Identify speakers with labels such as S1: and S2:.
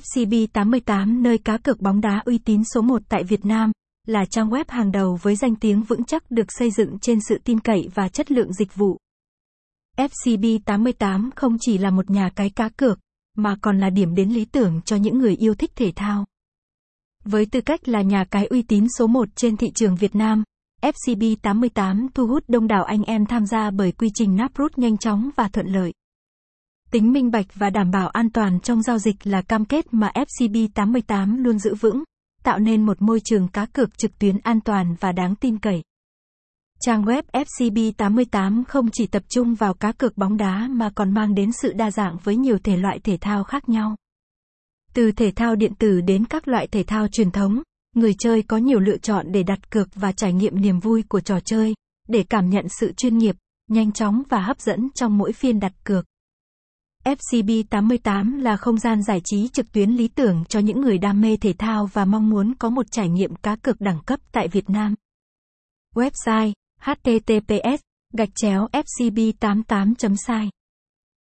S1: FCB88 nơi cá cược bóng đá uy tín số 1 tại Việt Nam, là trang web hàng đầu với danh tiếng vững chắc được xây dựng trên sự tin cậy và chất lượng dịch vụ. FCB88 không chỉ là một nhà cái cá cược, mà còn là điểm đến lý tưởng cho những người yêu thích thể thao. Với tư cách là nhà cái uy tín số 1 trên thị trường Việt Nam, FCB88 thu hút đông đảo anh em tham gia bởi quy trình nắp rút nhanh chóng và thuận lợi. Tính minh bạch và đảm bảo an toàn trong giao dịch là cam kết mà FCB88 luôn giữ vững, tạo nên một môi trường cá cược trực tuyến an toàn và đáng tin cậy. Trang web FCB88 không chỉ tập trung vào cá cược bóng đá mà còn mang đến sự đa dạng với nhiều thể loại thể thao khác nhau. Từ thể thao điện tử đến các loại thể thao truyền thống, người chơi có nhiều lựa chọn để đặt cược và trải nghiệm niềm vui của trò chơi, để cảm nhận sự chuyên nghiệp, nhanh chóng và hấp dẫn trong mỗi phiên đặt cược. FCB88 là không gian giải trí trực tuyến lý tưởng cho những người đam mê thể thao và mong muốn có một trải nghiệm cá cược đẳng cấp tại Việt Nam. Website https gạch chéo fcb88 site